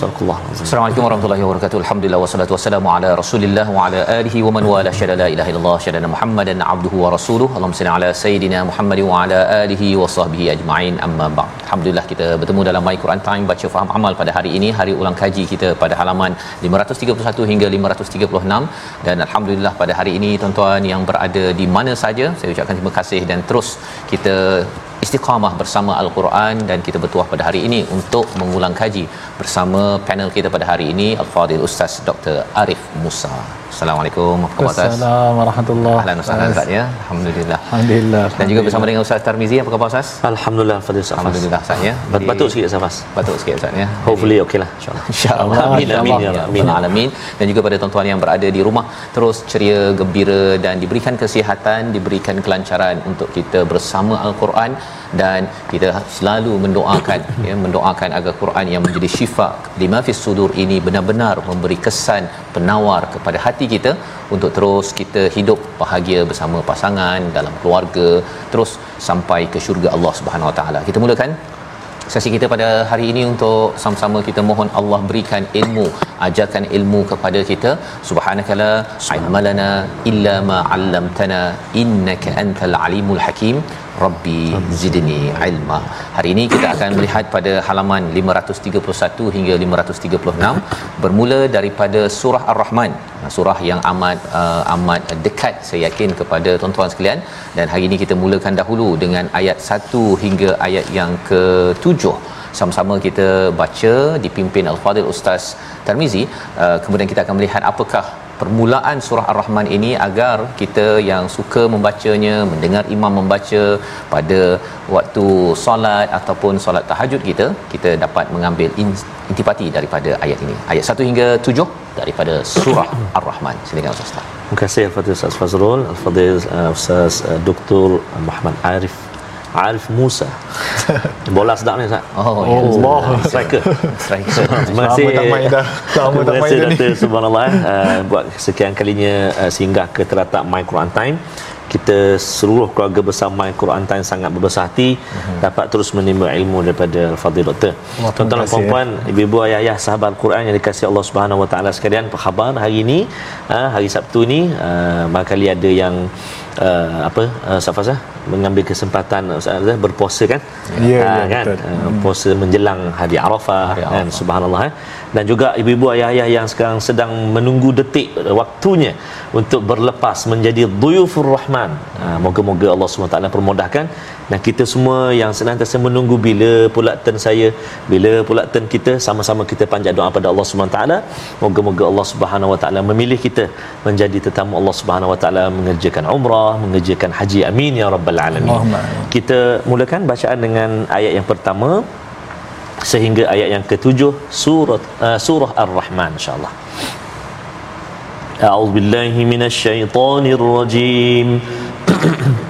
Assalamualaikum warahmatullahi wabarakatuh. Alhamdulillah wassalatu wassalamu ala Rasulillah wa ala alihi wa man wala syada la ilaha illallah syada Muhammadan abduhu wa rasuluhu. Allahumma salli ala sayidina Muhammad wa ala alihi wa sahbihi ajma'in. Amma ba'd. Alhamdulillah kita bertemu dalam My Quran Time baca faham amal pada hari ini hari ulang kaji kita pada halaman 531 hingga 536 dan alhamdulillah pada hari ini tuan-tuan yang berada di mana saja saya ucapkan terima kasih dan terus kita istiqamah bersama Al-Quran dan kita bertuah pada hari ini untuk mengulang kaji bersama panel kita pada hari ini Al-Fadhil Ustaz Dr. Arif Musa. Assalamualaikum. Apa khabar Ustaz? Assalamualaikum warahmatullahi Ahlan wa sahlan Ustaz ya. Alhamdulillah. Alhamdulillah. Dan juga bersama dengan Ustaz Tarmizi. Apa khabar Ustaz? Alhamdulillah Fadil Safas Alhamdulillah Ustaz ya. Bat- Batuk sikit Safas Batuk sikit Ustaz ya. Hopefully okey lah InsyaAllah InsyaAllah. Amin, amin, ya ya alamin. Dan juga pada tuan-tuan yang berada di rumah terus ceria, gembira dan diberikan kesihatan, diberikan kelancaran untuk kita bersama Al-Quran dan kita selalu mendoakan ya mendoakan agar Quran yang menjadi syifa lima fis sudur ini benar-benar memberi kesan penawar kepada hati kita untuk terus kita hidup bahagia bersama pasangan dalam keluarga terus sampai ke syurga Allah Subhanahu Wa Taala. Kita mulakan sesi kita pada hari ini untuk sama-sama kita mohon Allah berikan ilmu ajarkan ilmu kepada kita subhanakala ilmalana illa ma 'allamtana innaka antal alimul hakim rabbi zidni ilma. Hari ini kita akan melihat pada halaman 531 hingga 536 bermula daripada surah ar-rahman. Surah yang amat uh, amat dekat saya yakin kepada tuan-tuan sekalian. Dan hari ini kita mulakan dahulu dengan ayat 1 hingga ayat yang ke-7 sama-sama kita baca dipimpin al-fadil ustaz Tarmizi. Uh, kemudian kita akan melihat apakah permulaan surah ar-rahman ini agar kita yang suka membacanya mendengar imam membaca pada waktu solat ataupun solat tahajud kita kita dapat mengambil intipati daripada ayat ini. Ayat 1 hingga 7 daripada surah ar-rahman. Silakan ustaz. Terima kasih Fadil Ustaz Fazrul Al-Fadil uh, Ustaz uh, Dr. Muhammad Arif Arif Musa Bola sedap ni Ustaz oh, Oh, Allah. Striker striker Terima kasih Lama tak main dah. Lama tak Terima main kasih dah ni. Dr. Subhanallah uh, Buat sekian kalinya uh, Singgah ke teratak My Quran Time kita seluruh keluarga bersama My Quran Time sangat berbesar hati uh-huh. dapat terus menimba ilmu daripada Fadil Doktor. Tuan-tuan dan kasih, puan-puan, ibu-ibu ayah-ayah sahabat Al-Quran yang dikasihi Allah Subhanahu Wa Taala sekalian, apa khabar hari ini? Ha, hari Sabtu ni uh, barangkali ada yang uh, apa uh, Safas ah, mengambil kesempatan Ustaz berpuasa kan? Ya, ya, Ah, kan? betul. Uh, puasa menjelang hari Arafah Hari kan Arafah. subhanallah eh. dan juga ibu-ibu ayah-ayah yang sekarang sedang menunggu detik uh, waktunya untuk berlepas menjadi duyufur rahman ha, moga-moga Allah SWT permudahkan dan kita semua yang senantiasa menunggu bila pula turn saya, bila pula turn kita sama-sama kita panjat doa pada Allah Subhanahu taala. Moga-moga Allah Subhanahu wa taala memilih kita menjadi tetamu Allah Subhanahu wa taala mengerjakan umrah, mengerjakan haji. Amin ya rabbal alamin. Kita mulakan bacaan dengan ayat yang pertama sehingga ayat yang ketujuh surah uh, surah ar-rahman insyaallah A'udzubillahi minasyaitonirrajim.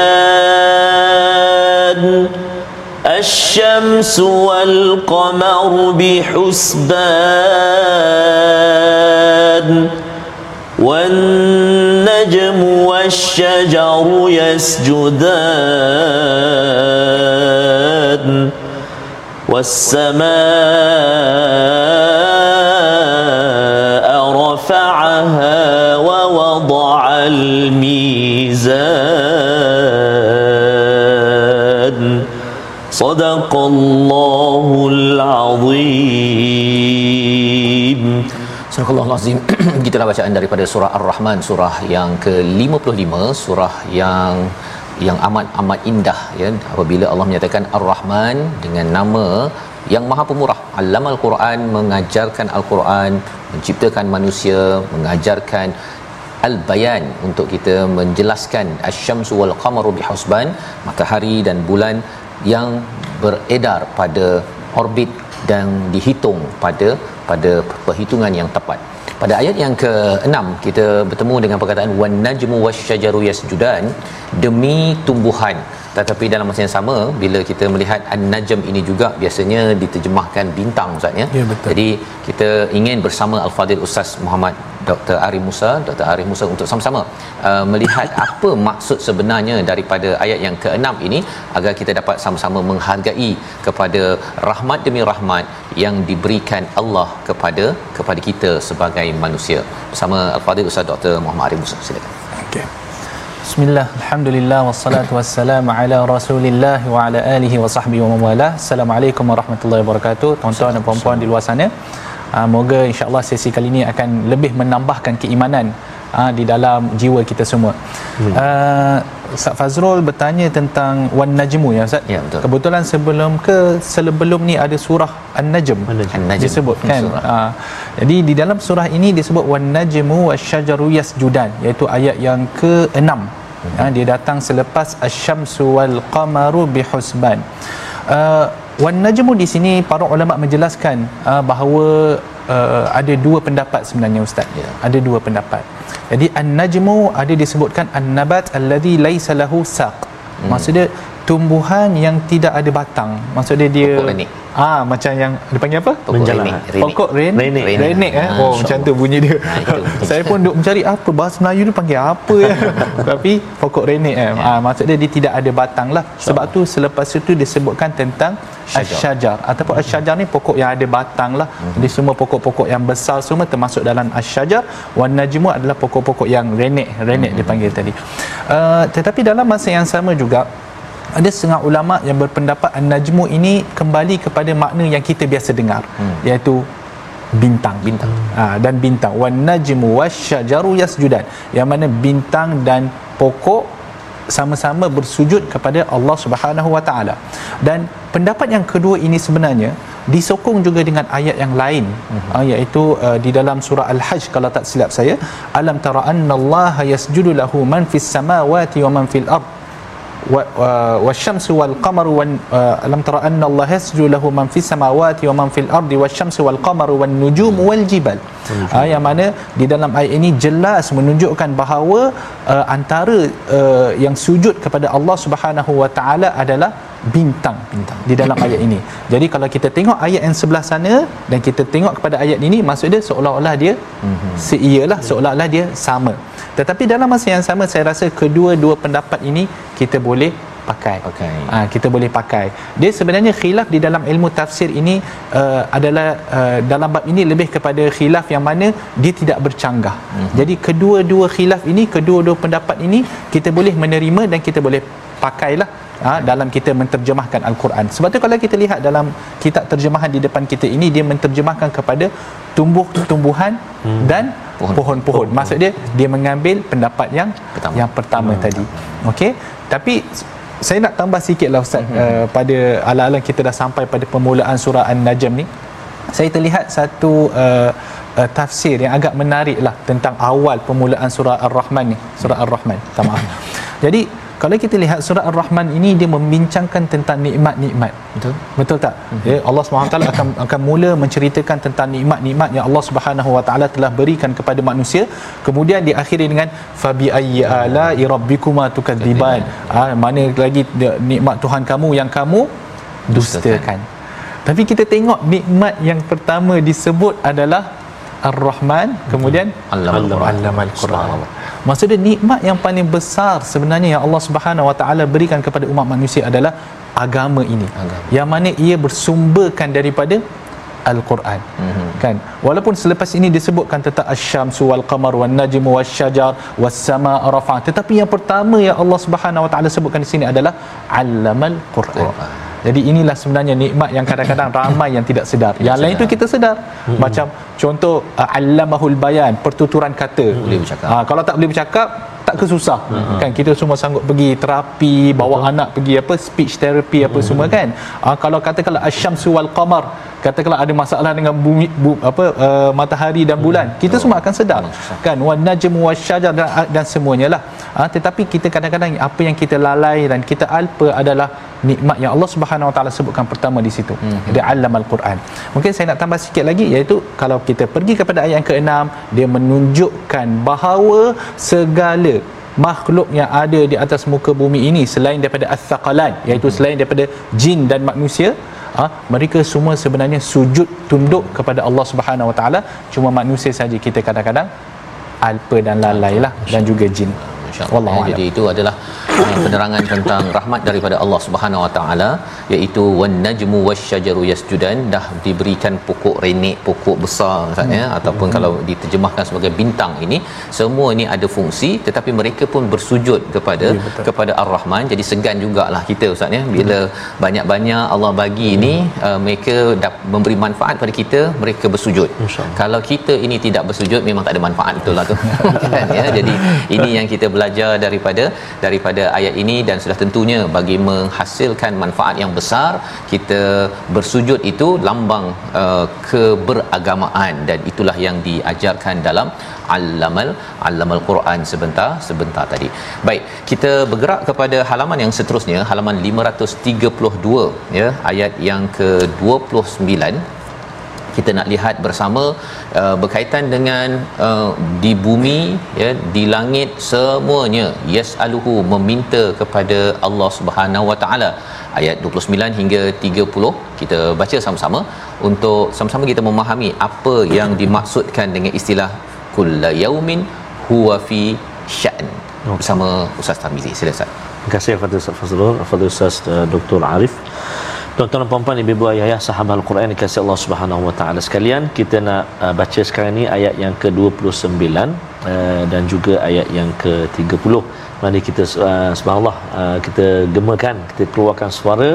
الشمس والقمر بحسبان والنجم والشجر يسجدان والسماء رفعها ووضع الميزان صدق الله العظيم Surah Al-Azim Gitulah bacaan daripada surah Ar-Rahman surah yang ke-55 surah yang yang amat amat indah ya apabila Allah menyatakan Ar-Rahman dengan nama yang Maha Pemurah Allamal Quran mengajarkan Al-Quran menciptakan manusia mengajarkan al-bayan untuk kita menjelaskan asy-syamsu wal qamaru bihusban matahari dan bulan yang beredar pada orbit dan dihitung pada pada perhitungan yang tepat. Pada ayat yang ke-6 kita bertemu dengan perkataan wan najmu wasyajaru yasjudan demi tumbuhan tetapi dalam masa yang sama bila kita melihat an-najm ini juga biasanya diterjemahkan bintang ustaz ya. Ya, betul. Jadi kita ingin bersama al-fadil ustaz Muhammad Dr. Arif Musa, Dr. Arif Musa untuk sama-sama uh, melihat apa maksud sebenarnya daripada ayat yang ke-6 ini agar kita dapat sama-sama menghargai kepada rahmat demi rahmat yang diberikan Allah kepada kepada kita sebagai manusia. Bersama al-fadil ustaz Dr. Muhammad Arif Musa. Silakan. Okey. Bismillah, Alhamdulillah, wassalatu wassalamu ala rasulillah wa ala alihi wa sahbihi wa mawala Assalamualaikum warahmatullahi wabarakatuh. Tuan-tuan dan puan-puan di luar sana uh, Moga insyaAllah sesi kali ini akan lebih menambahkan keimanan uh, Di dalam jiwa kita semua. Hmm. uh, Ustaz Fazrul bertanya tentang Wan Najmu ya Ustaz Ya, betul. Kebetulan sebelum ke Sebelum ni ada surah An-Najm An-Najm. Disebut kan Surah. Ha, jadi di dalam surah ini disebut wan najmu wasyajaru yasjudan iaitu ayat yang ke-6. Ha, dia datang selepas asy-syamsu wal qamaru bihusban. Uh, wan najmu di sini para ulama menjelaskan uh, bahawa uh, ada dua pendapat sebenarnya ustaz. Ya. Ada dua pendapat. Jadi an-najmu ada disebutkan an-nabat alladhi laisa lahu saq. Hmm. Maksudnya tumbuhan yang tidak ada batang. Maksudnya dia Pokok renik. Ah macam yang dia panggil apa? Pokok renik, renik. Pokok ren Renik. renik, renik eh. Ah, oh macam tu bunyi dia. Itu. Saya pun duk mencari apa bahasa Melayu ni panggil apa ya. Tapi pokok renik eh. Ah maksud dia dia tidak ada batang lah. Sebab tu selepas itu disebutkan tentang asyajar ataupun asyajar ni pokok yang ada batang lah. Mhm. Jadi semua pokok-pokok yang besar semua termasuk dalam asyajar. Wan najmu adalah pokok-pokok yang renik, renik Mhm. dipanggil tadi. Uh, tetapi dalam masa yang sama juga ada setengah ulama yang berpendapat an-najmu ini kembali kepada makna yang kita biasa dengar hmm. iaitu bintang Bintang. ha, dan bintang wan najmu wasyajaru yasjudan yang mana bintang dan pokok sama-sama bersujud kepada Allah Subhanahu Wa Taala dan pendapat yang kedua ini sebenarnya disokong juga dengan ayat yang lain mm-hmm. uh, iaitu uh, di dalam surah al-hajj kalau tak silap saya alam tara annallaha yasjudu lahu man fis samawati wa man fil والشمس والقمر ألم ترى أن الله يسجد له من في السماوات ومن في الأرض والشمس والقمر والنجوم والجبال Ah, yang mana di dalam ayat ini jelas menunjukkan bahawa uh, antara uh, yang sujud kepada Allah Subhanahu Wa Taala adalah bintang bintang di dalam ayat ini. Jadi kalau kita tengok ayat yang sebelah sana dan kita tengok kepada ayat ini maksud dia seolah-olah dia mm-hmm. seolah-olah dia sama. Tetapi dalam masa yang sama saya rasa kedua-dua pendapat ini kita boleh pakai. Pakai. Ha, kita boleh pakai. Dia sebenarnya khilaf di dalam ilmu tafsir ini uh, adalah uh, dalam bab ini lebih kepada khilaf yang mana dia tidak bercanggah. Mm-hmm. Jadi kedua-dua khilaf ini, kedua-dua pendapat ini kita boleh menerima dan kita boleh pakailah ha, dalam kita menterjemahkan al-Quran. Sebab tu kalau kita lihat dalam kitab terjemahan di depan kita ini dia menterjemahkan kepada tumbuh-tumbuhan hmm. dan. Pohon-pohon. Maksud dia dia mengambil pendapat yang Pertama. yang pertama hmm. tadi. Okey. Tapi saya nak tambah sikitlah ustaz hmm. uh, pada ala-ala kita dah sampai pada permulaan surah An-Najm ni. Saya terlihat satu uh, uh, tafsir yang agak menarik lah tentang awal permulaan surah Ar-Rahman ni. Surah Ar-Rahman. Minta maaf. Jadi kalau kita lihat surah Ar-Rahman ini dia membincangkan tentang nikmat-nikmat. Betul. Betul tak? Mm-hmm. Ya, Allah SWT akan akan mula menceritakan tentang nikmat-nikmat yang Allah Subhanahu Wa Taala telah berikan kepada manusia. Kemudian diakhiri dengan fabi ayyi ala'i rabbikuma tukadziban. Ah, mana lagi nikmat Tuhan kamu yang kamu dustakan. Tapi kita tengok nikmat yang pertama disebut adalah Ar-Rahman kemudian Allamal Quran. Maksudnya nikmat yang paling besar sebenarnya yang Allah Subhanahu Wa Taala berikan kepada umat manusia adalah agama ini. Agama. Yang mana ia bersumberkan daripada Al-Quran. Mm-hmm. Kan? Walaupun selepas ini disebutkan tentang asy-syamsu wal qamar wan najmu wasyajar was samaa rafa tetapi yang pertama yang Allah Subhanahu Wa Taala sebutkan di sini adalah allamal Quran. Quran. Jadi inilah sebenarnya nikmat yang kadang-kadang ramai yang tidak sedar. Yang lain tu kita sedar. Hmm. Macam contoh uh, allamahul bayan, pertuturan kata. Boleh bercakap. Ha, kalau tak boleh bercakap tak kesusah hmm. kan kita semua sanggup pergi terapi bawa Betul. anak pergi apa speech therapy apa hmm. semua kan ha, kalau katakanlah asyamsu wal qamar katakanlah ada masalah dengan bumi bu, apa uh, matahari dan bulan hmm. kita semua akan sedar hmm. kan wan najmu wasyajar dan, dan semuanya lah ha, tetapi kita kadang-kadang apa yang kita lalai dan kita alpa adalah nikmat yang Allah Subhanahu Wa Taala sebutkan pertama di situ. Hmm. Dia alam al-Quran. Mungkin saya nak tambah sikit lagi iaitu kalau kita pergi kepada ayat yang ke-6 dia menunjukkan bahawa segala makhluk yang ada di atas muka bumi ini selain daripada as-saqalan iaitu hmm. selain daripada jin dan manusia ha, mereka semua sebenarnya sujud tunduk kepada Allah Subhanahu Wa Taala. Cuma manusia saja kita kadang-kadang alpa dan lalai lah dan juga jin. Ya, jadi itu adalah penerangan tentang rahmat daripada Allah Subhanahu Wa Taala iaitu wan najmu wasyajaru yasjudan dah diberikan pokok renek pokok besar misalnya hmm. ataupun hmm. kalau diterjemahkan sebagai bintang ini semua ini ada fungsi tetapi mereka pun bersujud kepada ya, kepada Ar-Rahman jadi segan jugalah kita ustaz ya bila hmm. banyak-banyak Allah bagi hmm. ini uh, mereka dap, memberi manfaat pada kita mereka bersujud kalau kita ini tidak bersujud memang tak ada manfaat betul lah tu kan ya jadi ini yang kita belajar daripada daripada ayat ini dan sudah tentunya bagi menghasilkan manfaat yang besar kita bersujud itu lambang uh, keberagamaan dan itulah yang diajarkan dalam allamal allamal Quran sebentar sebentar tadi. Baik, kita bergerak kepada halaman yang seterusnya, halaman 532 ya, ayat yang ke-29 kita nak lihat bersama uh, berkaitan dengan uh, di bumi ya di langit semuanya. Yasaluhu meminta kepada Allah Subhanahu Wa Taala. Ayat 29 hingga 30 kita baca sama-sama. Untuk sama-sama kita memahami apa yang dimaksudkan dengan istilah kullu yaumin huwa fi sya'n bersama Ustaz Tarmizi. Sila Ustaz. Terima kasih kepada Ustaz Fazrul, kepada Ustaz uh, Dr. Arif. Tuan-tuan puan-puan ibu-ibu ayah sahabat Al-Quran kasih Allah Subhanahu Wa Taala sekalian, kita nak uh, baca sekarang ni ayat yang ke-29 uh, dan juga ayat yang ke-30 Mari kita uh, subhanallah uh, kita gemakan, kita keluarkan suara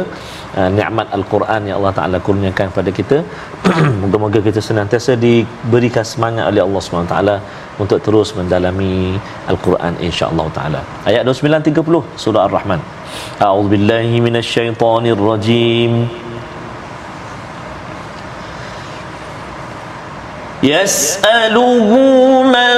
uh, nikmat Al-Quran yang Allah Taala kurniakan kepada kita. Moga-moga kita senantiasa diberikan semangat oleh Allah Subhanahu Wa Taala untuk terus mendalami Al-Quran insya-Allah taala. Ayat 29 30 surah Ar-Rahman. A'udzu billahi minasyaitonir rajim. يسأله من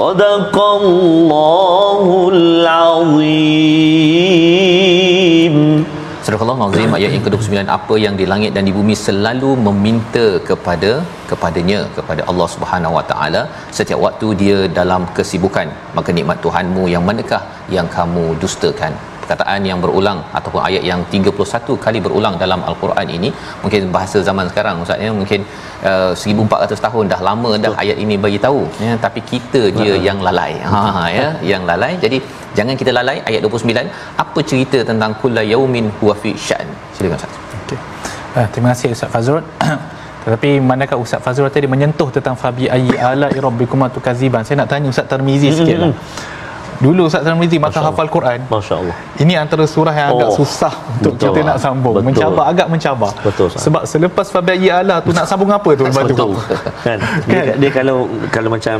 صدق الله العظيم Surah Allah Nazim ayat yang ke-29 apa yang di langit dan di bumi selalu meminta kepada kepadanya kepada Allah Subhanahu Wa Taala setiap waktu dia dalam kesibukan maka nikmat Tuhanmu yang manakah yang kamu dustakan Perkataan yang berulang ataupun ayat yang 31 kali berulang dalam al-Quran ini. Mungkin bahasa zaman sekarang ustaz ya mungkin uh, 1400 tahun dah lama dah ayat ini bagi tahu ya tapi kita dia uh-huh. yang lalai. Ha ya yang lalai. Jadi jangan kita lalai ayat 29 apa cerita tentang kullu yaumin huwa fi sya'n silakan ustaz. Okey. Uh, terima kasih ustaz Fazrul. Tetapi manakah Ustaz Fazrul tadi menyentuh tentang fabi ayyi ala rabbikum tukaziban saya nak tanya Ustaz Tarmizi sikitlah. Dulu Ustaz Tarmizi makan hafal Quran. Masya-Allah. Ini antara surah yang agak oh, susah untuk betul. kita nak sambung. Betul. Mencabar agak mencabar. Betul. Sah. Sebab selepas fabi ala tu nak sambung apa tu lepas tu? Kan? Dia, kan? dia kalau kalau macam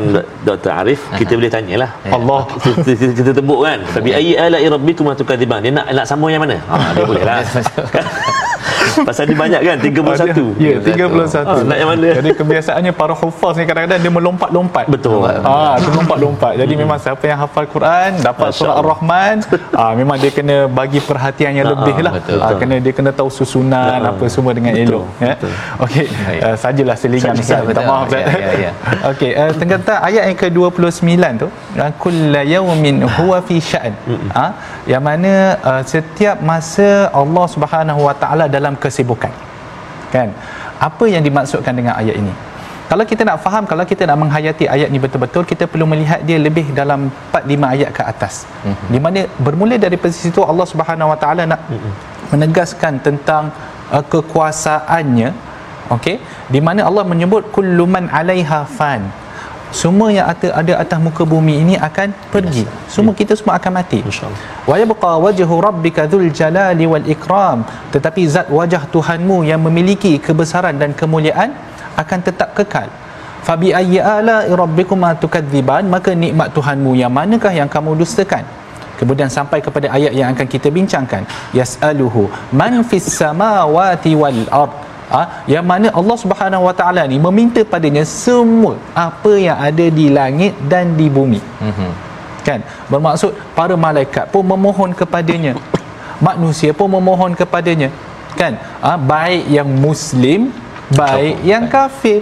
Dr. Arif, kita boleh tanyalah. Ya. Allah. kita, kita, kita tebuk kan. Fabi ayyi ala rabbikum tukadziban. Dia nak nak sambung yang mana? Ha, dia boleh lah. Pasal dia banyak kan 31. Ya, 31. Ah, nak yang mana? Jadi kebiasaannya para hufaz ni kadang-kadang dia melompat-lompat. Betul. Ah, dia lompat-lompat. Jadi memang siapa yang hafal Quran dapat surah. Ar-Rahman, ah memang dia kena bagi perhatian yang Ah, lebih lah. betul. Ah, kena dia kena tahu susunan Ah, apa semua dengan betul, elok ya. Okey, uh, sajalah selingan Ustaz. Minta maaf Ustaz. Ya, ya, ya. Okey, uh, tengah ayat yang ke-29 tu, uh, kullu yawmin huwa fi sya'n. Ha, yang mana uh, setiap masa Allah Subhanahu Wa Taala dalam kesibukan. Kan? Apa yang dimaksudkan dengan ayat ini? Kalau kita nak faham, kalau kita nak menghayati ayat ni betul-betul, kita perlu melihat dia lebih dalam 4-5 ayat ke atas. Mm-hmm. Di mana bermula dari posisi itu Allah Subhanahu Wa Taala nak mm-hmm. menegaskan tentang uh, kekuasaannya okey di mana Allah menyebut kullu man 'alaiha fan semua yang ada, ada atas muka bumi ini akan pergi. Semua kita semua akan mati. Wa yabqa wajhu rabbika dzul jalali wal ikram. Tetapi zat wajah Tuhanmu yang memiliki kebesaran dan kemuliaan akan tetap kekal. Fabi ayyi ala rabbikuma tukadziban maka nikmat Tuhanmu yang manakah yang kamu dustakan? Kemudian sampai kepada ayat yang akan kita bincangkan. Yas'aluhu man fis samawati wal ard. Ha? yang mana Allah Subhanahu Wa Taala ni meminta padanya semua apa yang ada di langit dan di bumi. Mhm. Kan? Bermaksud para malaikat pun memohon kepadanya. Manusia pun memohon kepadanya. Kan? Ha? baik yang muslim, baik yang kafir.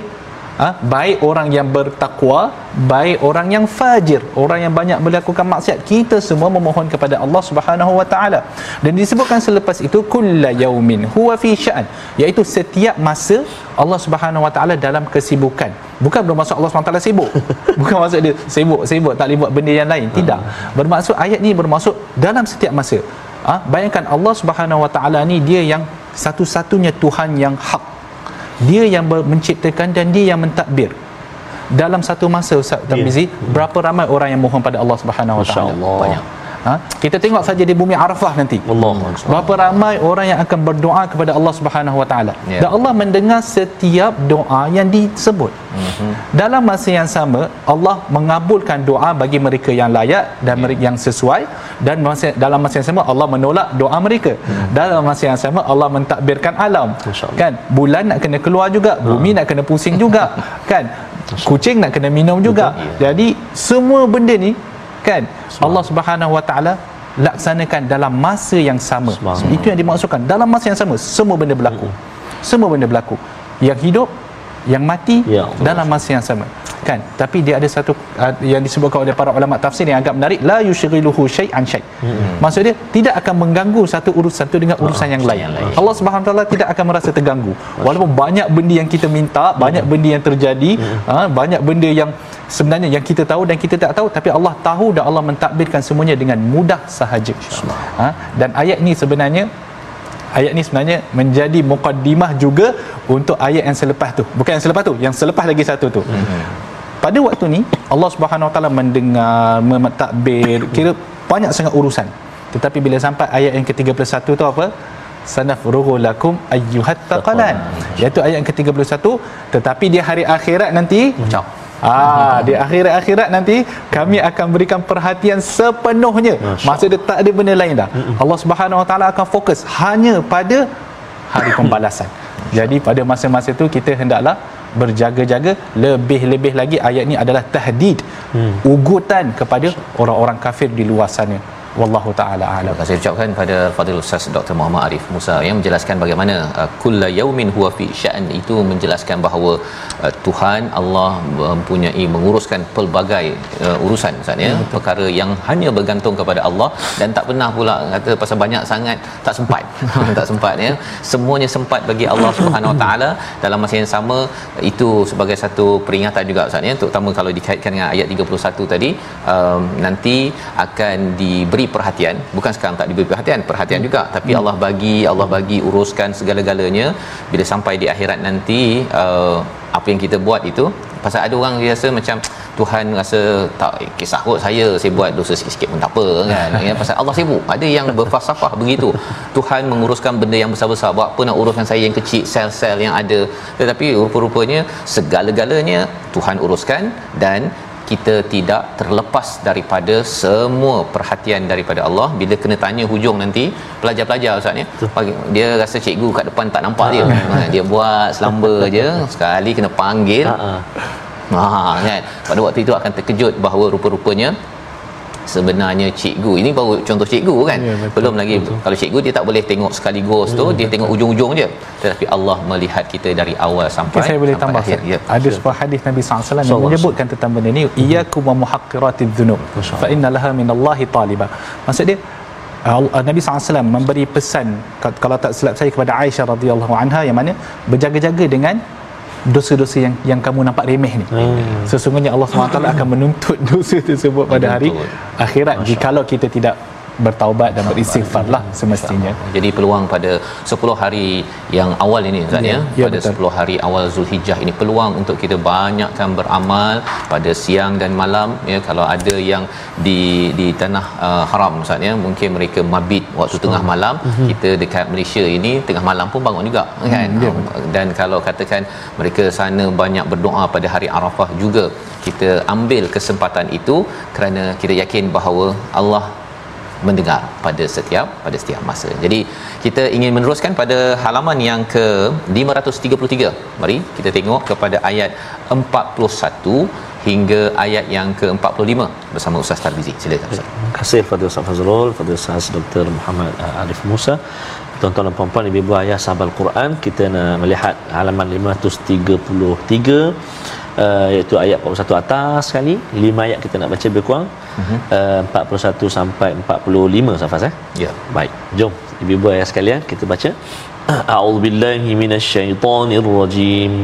Ha? baik orang yang bertakwa baik orang yang fajir orang yang banyak melakukan maksiat kita semua memohon kepada Allah Subhanahu wa taala. Dan disebutkan selepas itu kulla yaumin huwa fi sya'an iaitu setiap masa Allah Subhanahu wa taala dalam kesibukan. Bukan bermaksud Allah Subhanahu wa taala sibuk. Bukan maksud dia sibuk sibuk tak boleh buat benda yang lain. Tidak. Bermaksud ayat ni bermaksud dalam setiap masa. Ha? bayangkan Allah Subhanahu wa taala ni dia yang satu-satunya Tuhan yang hak dia yang menciptakan dan dia yang mentadbir dalam satu masa Ustaz Tamizi berapa ramai orang yang mohon pada Allah Subhanahu Wa Taala. Banyak. Ha? kita tengok saja di bumi Arafah nanti. Allah. berapa ramai orang yang akan berdoa kepada Allah Subhanahu Wa Taala. Ya. dan Allah mendengar setiap doa yang disebut. Mhm. dalam masa yang sama Allah mengabulkan doa bagi mereka yang layak dan mereka yang sesuai. Dan masa, dalam masa yang sama Allah menolak doa mereka. Dalam masa yang sama Allah mentadbirkan alam. Allah. kan? Bulan nak kena keluar juga bumi nak kena pusing juga. Kan? Kucing nak kena minum juga. Jadi semua benda ni kan? Allah Subhanahu Wa Taala laksanakan dalam masa yang sama. Subhanallah. itu yang dimaksudkan. Dalam masa yang sama semua benda berlaku. Semua benda berlaku. Yang hidup yang mati Ya Allah. dalam masa yang sama. Kan? Tapi dia ada satu uh, yang disebutkan oleh para ulama tafsir yang agak menarik la yushghiluhu syai'an syai. Hmm. maksud dia tidak akan mengganggu satu urusan satu dengan urusan yang lain. yang lain. Allah Subhanahu Wa taala tidak akan merasa terganggu. Walaupun banyak benda yang kita minta banyak benda yang terjadi ha, banyak benda yang sebenarnya yang kita tahu dan kita tak tahu tapi Allah tahu dan Allah mentadbirkan semuanya dengan mudah sahaja ha, dan ayat ni sebenarnya ayat ni sebenarnya menjadi mukaddimah juga untuk ayat yang selepas tu. Bukan yang selepas tu yang selepas lagi satu tu. Pada waktu ni Allah Subhanahu Wa taala mendengar mentadbir kira banyak sangat urusan. Tetapi bila sampai ayat yang ke-31 tu apa? Sanafrughu lakum ayyuhat taqalan iaitu ayat yang ke-31 tetapi di hari akhirat nanti Macam. Ah, di akhirat-akhirat nanti kami akan berikan perhatian sepenuhnya. Maksud dia tak ada benda lain dah. Allah Subhanahu Wa Taala akan fokus hanya pada hari pembalasan. Jadi pada masa-masa itu kita hendaklah berjaga-jaga lebih-lebih lagi ayat ni adalah tahdid ugutan kepada orang-orang kafir di luar sana wallahu taala alam. Terima kasih ucapkan pada Fadil Ustaz Dr. Muhammad Arif Musa yang menjelaskan bagaimana uh, kulla yaumin huwa fi sya'n itu menjelaskan bahawa uh, Tuhan Allah mempunyai menguruskan pelbagai uh, urusan Ustaz ya. Perkara yang hanya bergantung kepada Allah dan tak pernah pula kata pasal banyak sangat tak sempat. Tak sempat ya. Semuanya sempat bagi Allah Subhanahu Wa Taala. Dalam masa yang sama itu sebagai satu peringatan juga Ustaz ya. Terutama kalau dikaitkan dengan ayat 31 tadi um, nanti akan diberi perhatian. Bukan sekarang tak diberi perhatian perhatian juga. Tapi Allah bagi Allah bagi uruskan segala-galanya. Bila sampai di akhirat nanti uh, apa yang kita buat itu pasal ada orang biasa macam Tuhan rasa tak eh, kisah kot saya saya buat dosa sikit-sikit pun tak apa kan. Ya pasal Allah sibuk. Ada yang berfalsafah begitu. Tuhan menguruskan benda yang besar-besar. Buat apa nak uruskan saya yang kecil sel-sel yang ada. Tetapi rupa-rupanya segala-galanya Tuhan uruskan dan kita tidak terlepas daripada semua perhatian daripada Allah. Bila kena tanya hujung nanti pelajar-pelajar ustaz ya pagi- dia rasa cikgu kat depan tak nampak dia. Ha, dia buat selamba je. Sekali kena panggil. Ha kan. Pada waktu itu akan terkejut bahawa rupa-rupanya sebenarnya cikgu. Ini baru contoh cikgu kan? Ya, betul, belum lagi betul. kalau cikgu dia tak boleh tengok sekaligus tu dia tengok ujung-ujung je. Tetapi Allah melihat kita dari awal sampai Okay, saya boleh sampai tambah akhir. Ya. Ada sebuah hadis Nabi SAW yang Sallallahu menyebutkan tentang benda ni iyyakum wa muhaqqiratidz dzunub. Fa inna laha minallahi taliba. Maksud dia Nabi SAW memberi pesan ka- kalau tak silap saya kepada Aisyah radhiyallahu anha yang mana berjaga-jaga dengan dosa-dosa yang yang kamu nampak remeh ni. Hmm. Sesungguhnya Allah SWT akan menuntut dosa tersebut pada hari akhirat jikalau kita tidak bertaubat dan beristighfar lah semestinya. Jadi peluang pada 10 hari yang awal ini Ustaz ya, Ya, ya, pada betul. 10 hari awal Zulhijjah ini peluang untuk kita banyakkan beramal pada siang dan malam ya? Kalau ada yang di di tanah uh, haram Ustaz ya? Mungkin mereka mabit waktu tengah malam. Kita dekat Malaysia ini tengah malam pun bangun juga kan? ya, dan kalau katakan mereka sana banyak berdoa pada hari Arafah juga kita ambil kesempatan itu kerana kita yakin bahawa Allah mendengar pada setiap pada setiap masa. Jadi kita ingin meneruskan pada halaman yang ke 533. Mari kita tengok kepada ayat 41 hingga ayat yang ke-45 bersama Ustaz Tarmizi. Silakan Ustaz. Terima kasih kepada Ustaz Fazrul, kepada Ustaz Dr. Muhammad uh, Arif Musa. Tuan-tuan dan puan-puan, ibu-ibu ayah sahabat Al-Quran, kita nak melihat halaman 533 uh, iaitu ayat 41 atas sekali. 5 ayat kita nak baca lebih kurang. Uh, 41 sampai 45 Safas eh. Ya. Baik, jom ibu-ibu ayah sekalian kita baca. A'udzubillahi minasyaitonirrajim.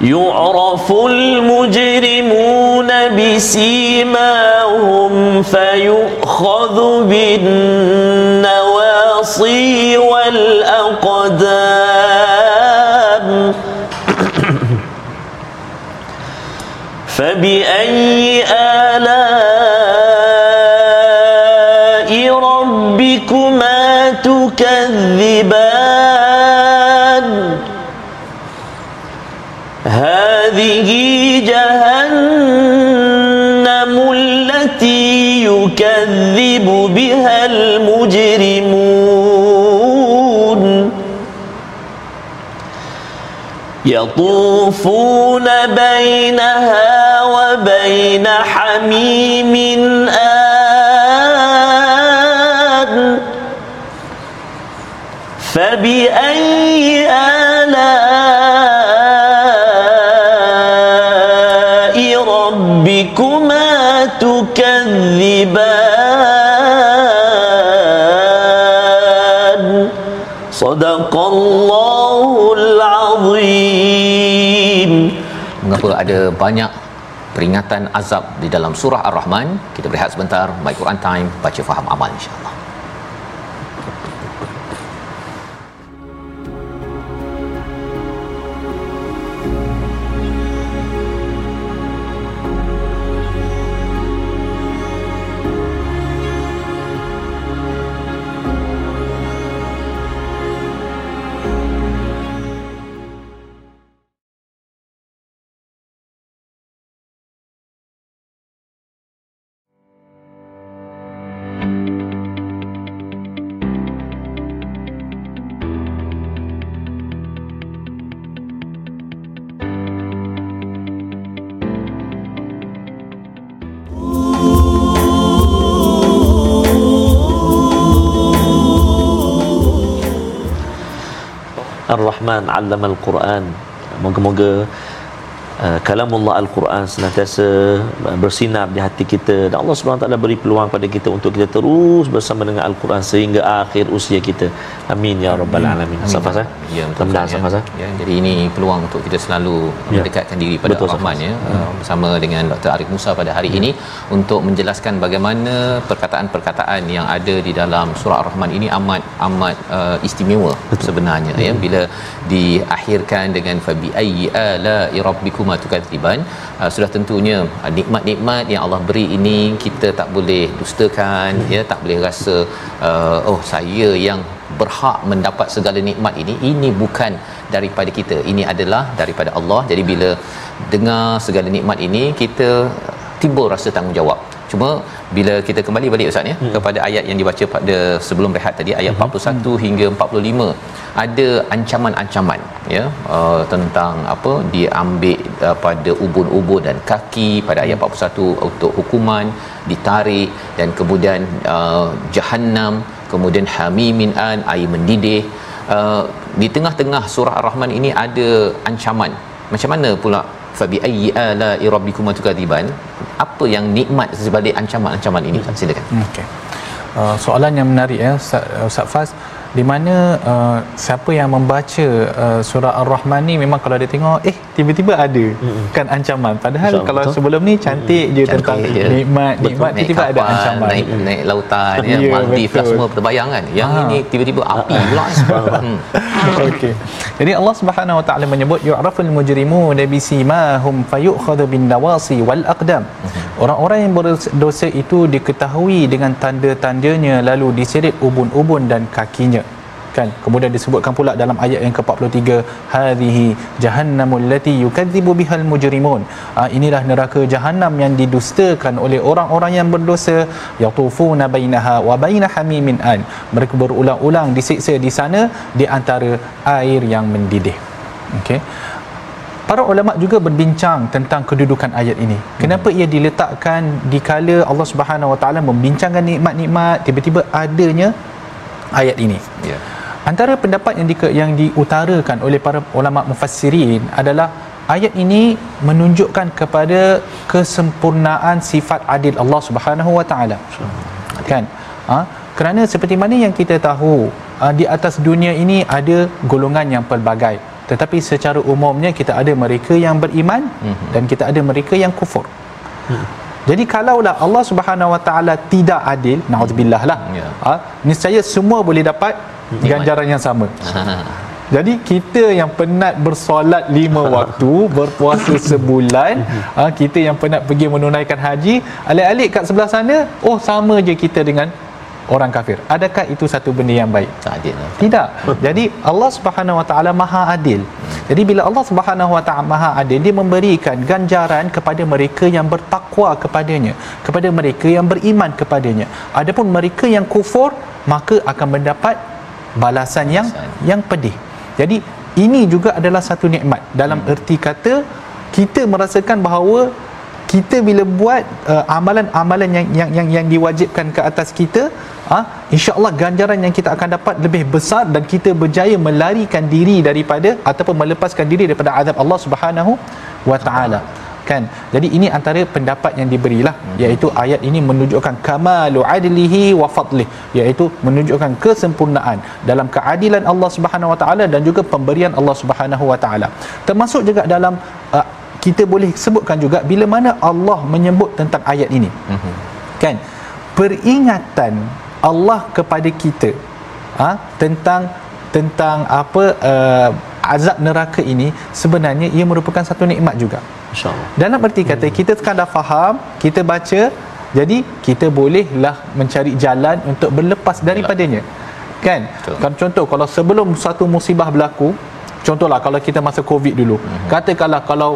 يعرف المجرمون بسيماهم فيؤخذ بالنواصي والأقدام فبأي آلاء ربكما تكذبان؟ هذه جهنم التي يكذب بها المجرمون. يطوفون بينها وبين حميم آن فبأي آلاء ربكما تكذبان صدق الله العظيم Mengapa ada banyak peringatan azab di dalam surah Ar-Rahman? Kita berehat sebentar. My Quran Time, baca faham amal insya-Allah. Ar-Rahman 'allama al-Quran. Moga-moga uh, kalamullah al-Quran senantiasa uh, bersinar di hati kita dan Allah Subhanahu taala beri peluang pada kita untuk kita terus bersama dengan al-Quran sehingga akhir usia kita. Amin ya rabbal alamin. Safas eh? Ya, betul. Mudah-mudahan Ustaz, Safas ya. eh? ya. Jadi ini peluang untuk kita selalu Ya. mendekatkan diri pada Betul, Rahman ya uh, bersama dengan Dr. Arif Musa pada hari ini untuk menjelaskan bagaimana perkataan-perkataan yang ada di dalam surah Ar-Rahman ini amat amat uh, istimewa sebenarnya ya bila diakhirkan dengan fabi ayyi ala rabbikuma tukadziban uh, sudah tentunya uh, nikmat-nikmat yang Allah beri ini kita tak boleh dustakan ya tak boleh rasa uh, oh saya yang berhak mendapat segala nikmat ini ini bukan daripada kita. Ini adalah daripada Allah. Jadi bila dengar segala nikmat ini kita timbul rasa tanggungjawab cuma bila kita kembali balik ustaz ya hmm. kepada ayat yang dibaca pada sebelum rehat tadi ayat hmm. 41 hmm. hingga 45 ada ancaman-ancaman ya uh, tentang apa diambil uh, pada ubun-ubun dan kaki pada ayat 41 untuk hukuman ditarik dan kemudian uh, jahanam kemudian hamimin an air mendidih uh, di tengah-tengah surah ar-rahman ini ada ancaman macam mana pula fabi ayyi ala rabbikum tukadiban. Apa yang nikmat sebalik ancaman-ancaman ini? Silakan. Okey. Uh, soalan yang menarik ya Ustaz, Ustaz Faz di mana uh, siapa yang membaca uh, surah ar-rahman ni memang kalau dia tengok eh tiba-tiba ada mm-hmm. kan ancaman padahal Betul. kalau sebelum ni cantik mm-hmm. je cantik tentang je. nikmat Betul. nikmat tiba-tiba ada ancaman naik naik lautan ya yeah, Maldives lah semua terbayang kan yang ha. ini tiba-tiba api pula hmm. okey jadi Allah Subhanahu wa taala menyebut yu'raful mujrimu nabisimahum fayu'khadhu bin nawasi wal aqdam mm-hmm. orang-orang yang berdosa itu diketahui dengan tanda-tandanya lalu diseret ubun-ubun dan kakinya kan kemudian disebutkan pula dalam ayat yang ke-43 hadhihi jahannamul lati yukadzibu bihal mujrimun uh, inilah neraka jahanam yang didustakan oleh orang-orang yang berdosa yatufuna bainaha wa baina hamimin an mereka berulang-ulang disiksa di sana di antara air yang mendidih okey Para ulama juga berbincang tentang kedudukan ayat ini. Kenapa ia diletakkan di kala Allah Subhanahu Wa Taala membincangkan nikmat-nikmat tiba-tiba adanya ayat ini? Ya. Yeah. Antara pendapat yang di, yang diutarakan oleh para ulama mufassirin adalah ayat ini menunjukkan kepada kesempurnaan sifat adil Allah Subhanahu Wa Taala. Kan? Ha? Kerana seperti mana yang kita tahu ha, di atas dunia ini ada golongan yang pelbagai. Tetapi secara umumnya kita ada mereka yang beriman mm-hmm. dan kita ada mereka yang kufur. Mm. Jadi kalaulah Allah Subhanahu Wa Taala tidak adil, naudzubillah lah. Yeah. Ha, niscaya semua boleh dapat ganjaran yang sama. Jadi kita yang penat bersolat lima waktu berpuasa sebulan ha, kita yang penat pergi menunaikan haji alik-alik kat sebelah sana oh sama je kita dengan orang kafir. Adakah itu satu benda yang baik? Tak adil lah. tidak. Jadi Allah Subhanahu Wa Taala Maha adil. Jadi bila Allah Subhanahu Wa Taala Maha adil dia memberikan ganjaran kepada mereka yang bertakwa kepadanya kepada mereka yang beriman kepadanya. Adapun mereka yang kufur maka akan mendapat balasan yang yang pedih. Jadi ini juga adalah satu nikmat dalam hmm. erti kata kita merasakan bahawa kita bila buat uh, amalan-amalan yang yang yang yang diwajibkan ke atas kita ah ha, insya-Allah ganjaran yang kita akan dapat lebih besar dan kita berjaya melarikan diri daripada ataupun melepaskan diri daripada azab Allah Subhanahu wa taala kan jadi ini antara pendapat yang diberilah hmm. iaitu ayat ini menunjukkan kamalu adlihi wa fadlih iaitu menunjukkan kesempurnaan dalam keadilan Allah Subhanahu wa taala dan juga pemberian Allah Subhanahu wa taala termasuk juga dalam uh, kita boleh sebutkan juga bila mana Allah menyebut tentang ayat ini hmm. kan peringatan Allah kepada kita ha, tentang tentang apa uh, azab neraka ini sebenarnya ia merupakan satu nikmat juga insyaallah dalam arti kata hmm. kita sekarang dah faham kita baca jadi kita bolehlah mencari jalan untuk berlepas daripadanya kan Betul. kan contoh kalau sebelum satu musibah berlaku contohlah kalau kita masa covid dulu hmm. katakanlah kalau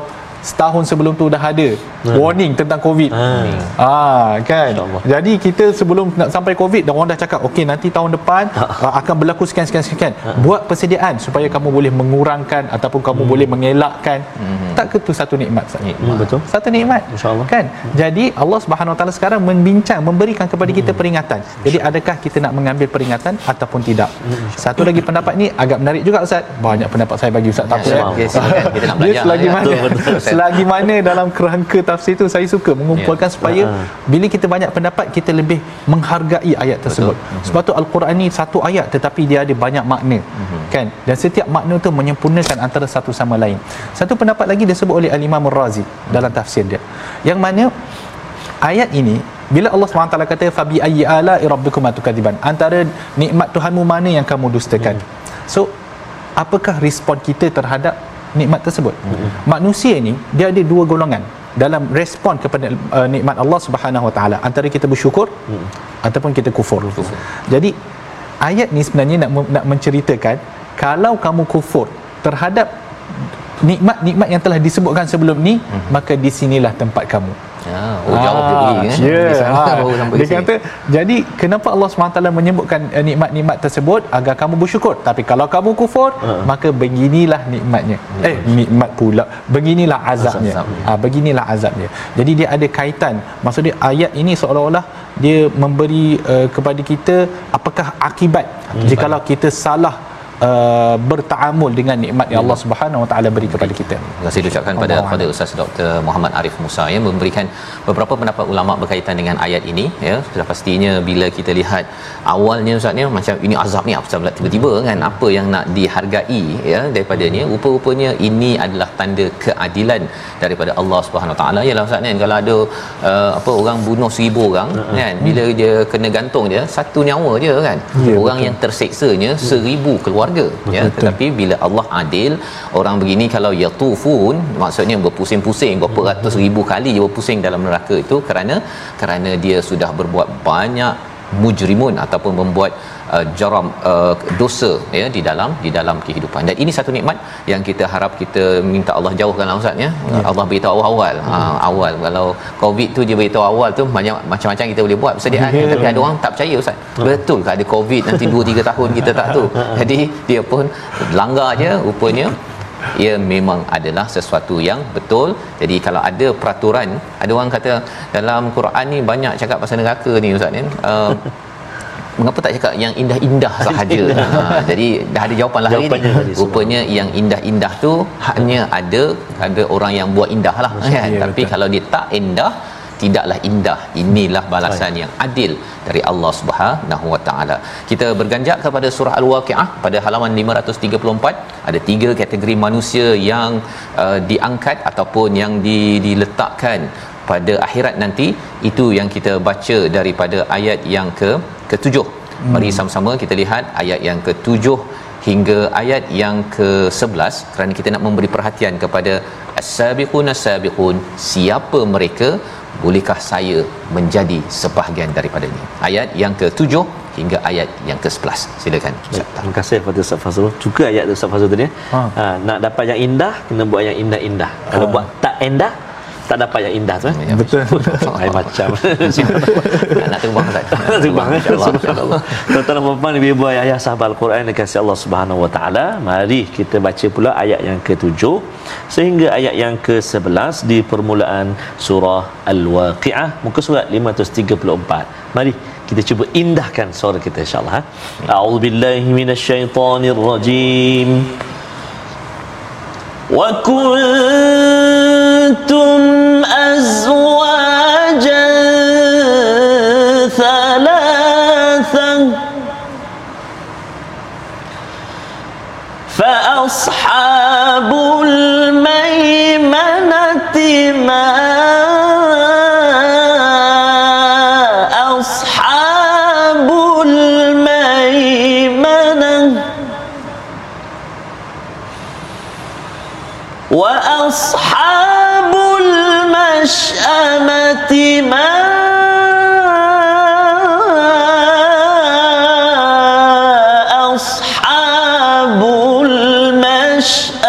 setahun sebelum tu dah ada hmm. warning tentang covid. Hmm. ah kan? Jadi kita sebelum nak sampai covid dah orang dah cakap okey nanti tahun depan uh, akan berlaku sekian sekian sekian. Uh. buat persediaan supaya kamu boleh mengurangkan ataupun kamu hmm. boleh mengelakkan. Hmm. tak ke tu satu nikmat hmm, betul. Satu nikmat. Insyaallah. Kan? Jadi Allah Subhanahu Wa taala sekarang membincang memberikan kepada kita hmm. peringatan. Jadi adakah kita nak mengambil peringatan ataupun tidak? Hmm. satu lagi pendapat ni agak menarik juga ustaz. Banyak pendapat saya bagi ustaz. Tak apa ya, kita nak belajar. selagi ya. mana selagi mana dalam kerangka tafsir itu saya suka mengumpulkan yeah. supaya uh-huh. bila kita banyak pendapat kita lebih menghargai ayat tersebut. Betul. Uh-huh. Sebab tu al-Quran ni satu ayat tetapi dia ada banyak makna. Uh-huh. Kan? Dan setiap makna tu menyempurnakan antara satu sama lain. Satu pendapat lagi disebut oleh al-Imam Ar-Razi uh-huh. dalam tafsir dia. Yang mana ayat ini bila Allah SWT kata fabi ayyi ala rabbikum atukadiban antara nikmat Tuhanmu mana yang kamu dustakan. Uh-huh. So apakah respon kita terhadap nikmat tersebut. Mm-hmm. Manusia ni dia ada dua golongan dalam respon kepada uh, nikmat Allah Subhanahu Wa Taala antara kita bersyukur mm-hmm. ataupun kita kufur. kufur. Jadi ayat ni sebenarnya nak nak menceritakan kalau kamu kufur terhadap nikmat-nikmat yang telah disebutkan sebelum ni hmm. maka di sinilah tempat kamu Ya, oh jauh ah, pergi kan. Yeah, ha. Dia kata jadi kenapa Allah SWT menyebutkan uh, nikmat-nikmat tersebut agar kamu bersyukur. Tapi kalau kamu kufur, uh. maka beginilah nikmatnya. Ya. Eh, nikmat pula. Beginilah azabnya. Azab, azab. Ha, beginilah azabnya. Jadi dia ada kaitan. Maksudnya ayat ini seolah-olah dia memberi uh, kepada kita apakah akibat hmm. jikalau kita salah uh, bertaamul dengan nikmat yang Allah Subhanahu Wa Taala beri kepada kita. Terima kasih ucapkan pada kepada Ustaz Dr. Muhammad Arif Musa yang memberikan beberapa pendapat ulama berkaitan dengan ayat ini ya. Sudah pastinya bila kita lihat awalnya Ustaz ni macam ini azab ni apa sebab tiba-tiba kan apa yang nak dihargai ya daripadanya rupa-rupanya ini adalah tanda keadilan daripada Allah Subhanahu Wa Taala ialah Ustaz kan kalau ada uh, apa orang bunuh seribu orang uh-huh. kan bila dia kena gantung dia satu nyawa je kan ya, orang betul. yang terseksanya seribu keluar keluarga ya Betul. tetapi bila Allah adil orang begini kalau yatufun maksudnya berpusing-pusing berapa ratus ribu kali dia berpusing dalam neraka itu kerana kerana dia sudah berbuat banyak mujrimun ataupun membuat uh, jaram uh, dosa ya di dalam di dalam kehidupan. Dan ini satu nikmat yang kita harap kita minta Allah jauhkanlah ustaz ya. ya. Allah beritahu awal. Hmm. ha, awal. Kalau covid tu dia beritahu awal tu banyak macam-macam kita boleh buat. Persediaan ya, tapi ada orang tak percaya ustaz. Hmm. betul ke ada covid nanti 2 3 tahun kita tak tahu. Jadi dia pun langgar je rupanya ia memang adalah sesuatu yang betul. Jadi kalau ada peraturan ada orang kata dalam Quran ni banyak cakap pasal neraka ni ustaz ni. Uh, mengapa tak cakap yang indah-indah sahaja? Ha, jadi dah ada jawapan lah hari ni rupanya yang indah-indah tu hanya ada ada orang yang buat indah lah kan? ya, tapi betul. kalau dia tak indah tidaklah indah. Inilah balasan Baik. yang adil dari Allah Subhanahu Wa Taala. Kita berganjak kepada surah al-waqiah pada halaman 534 ada tiga kategori manusia yang uh, diangkat ataupun yang di, diletakkan pada akhirat nanti. Itu yang kita baca daripada ayat yang ke ketujuh. Hmm. mari sama-sama kita lihat ayat yang ketujuh hingga ayat yang ke-11 kerana kita nak memberi perhatian kepada as-sabiqun as-sabiqun siapa mereka bolehkah saya menjadi sebahagian daripadanya ayat yang ke-7 hingga ayat yang ke-11 silakan Ustaz terima kasih kepada Ustaz Fazrul juga ayat Ustaz Fazrul tadi ha. ha. nak dapat yang indah kena buat yang indah-indah kalau ha. buat tak indah tak dapat yang indah tu eh? ya, betul. Lain macam. Nak terbang tak? Nak terbang insyaallah tuan-tuan dan puan ibu ayah ayah sahabat al-Quran dikasihi Allah Subhanahu wa taala mari kita baca pula ayat yang ke-7 sehingga ayat yang ke-11 di permulaan surah al-waqiah muka surat 534 mari kita cuba indahkan suara kita insyaallah ha? a'udzubillahi minasyaitonirrajim. Wa kuntum azwajan ما أصحاب المشأمة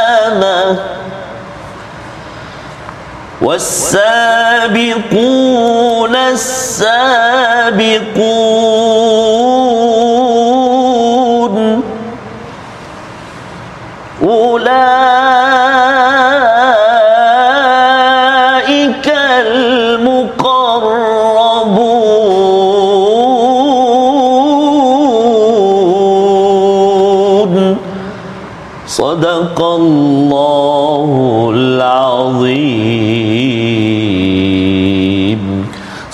والسابقون السابقون أولئك صدق الله العظيم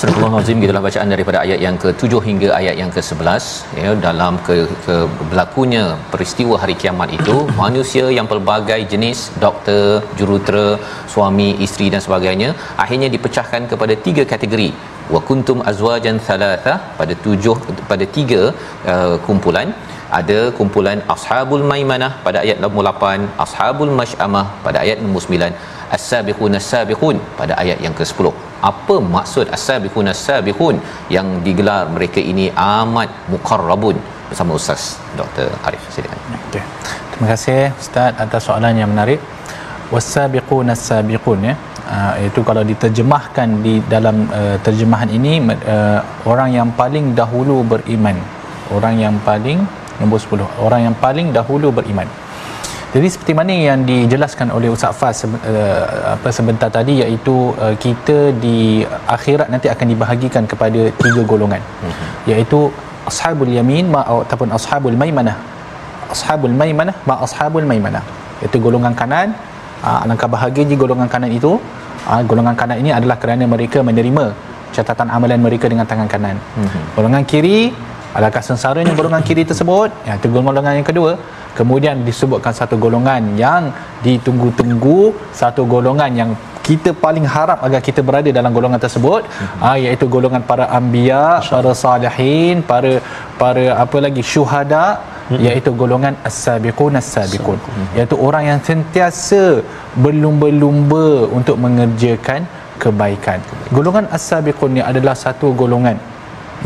Surah Al-Azim gitulah bacaan daripada ayat yang ke-7 hingga ayat yang ke-11 ya dalam ke, ke berlakunya peristiwa hari kiamat itu manusia yang pelbagai jenis doktor, jurutera, suami, isteri dan sebagainya akhirnya dipecahkan kepada tiga kategori wa kuntum azwajan thalatha pada tujuh pada tiga uh, kumpulan ada kumpulan ashabul maimanah pada ayat nombor 8 ashabul masyamah pada ayat nombor 9 as-sabiqun as-sabiqun pada ayat yang ke-10 apa maksud as-sabiqun as-sabiqun yang digelar mereka ini amat muqarrabun bersama Ustaz Dr. Arif silakan Okay. Terima kasih Ustaz atas soalan yang menarik. Wasabiqun as-sabiqun ya. Uh, itu kalau diterjemahkan di dalam uh, terjemahan ini uh, orang yang paling dahulu beriman. Orang yang paling nombor 10. Orang yang paling dahulu beriman. Jadi seperti mana yang dijelaskan oleh Ustaz Faz uh, apa sebentar tadi iaitu uh, kita di akhirat nanti akan dibahagikan kepada tiga golongan. Mm-hmm. Iaitu ashabul yamin ma ataupun ashabul maimanah. Ashabul maimanah ma ashabul maimanah. Itu golongan kanan. Uh, alangkah bahagianya golongan kanan itu. Uh, golongan kanan ini adalah kerana mereka menerima catatan amalan mereka dengan tangan kanan. Mm-hmm. Golongan kiri Adakah sengsaranya golongan kiri tersebut? Ya, itu golongan yang kedua. Kemudian disebutkan satu golongan yang ditunggu-tunggu, satu golongan yang kita paling harap agar kita berada dalam golongan tersebut mm-hmm. uh, iaitu golongan para anbiya, para salihin, para para apa lagi syuhada mm-hmm. iaitu golongan as-sabiqun as-sabiqun mm-hmm. iaitu orang yang sentiasa berlumba-lumba untuk mengerjakan kebaikan. Golongan as-sabiqun ni adalah satu golongan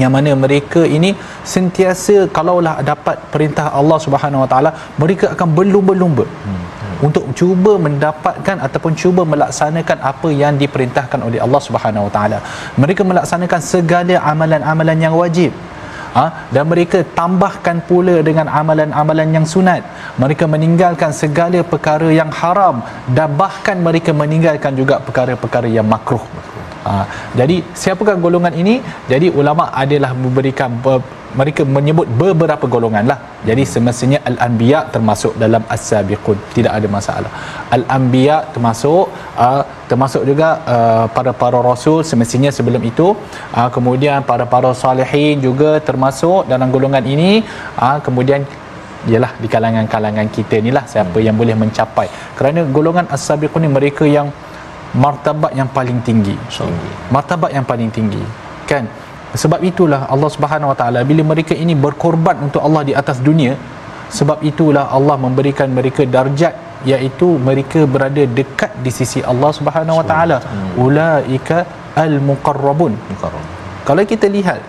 yang mana mereka ini sentiasa kalaulah dapat perintah Allah Subhanahu Wa Taala mereka akan berlumba-lumba. Untuk cuba mendapatkan ataupun cuba melaksanakan apa yang diperintahkan oleh Allah Subhanahu Wa Taala. Mereka melaksanakan segala amalan-amalan yang wajib ha? dan mereka tambahkan pula dengan amalan-amalan yang sunat mereka meninggalkan segala perkara yang haram dan bahkan mereka meninggalkan juga perkara-perkara yang makruh Ha, jadi siapakah golongan ini? Jadi ulama adalah memberikan ber, mereka menyebut beberapa golongan lah. Jadi semestinya al-anbiya termasuk dalam as-sabiqun, tidak ada masalah. Al-anbiya termasuk uh, termasuk juga uh, para para rasul semestinya sebelum itu. Uh, kemudian para para salihin juga termasuk dalam golongan ini. Uh, kemudian ialah di kalangan-kalangan kita inilah siapa yang boleh mencapai. Kerana golongan as-sabiqun ni mereka yang martabat yang paling tinggi martabat yang paling tinggi kan sebab itulah Allah Subhanahu Wa Taala bila mereka ini berkorban untuk Allah di atas dunia sebab itulah Allah memberikan mereka darjat iaitu mereka berada dekat di sisi Allah Subhanahu Wa Taala. Ulaika al muqarrabun. Kalau kita lihat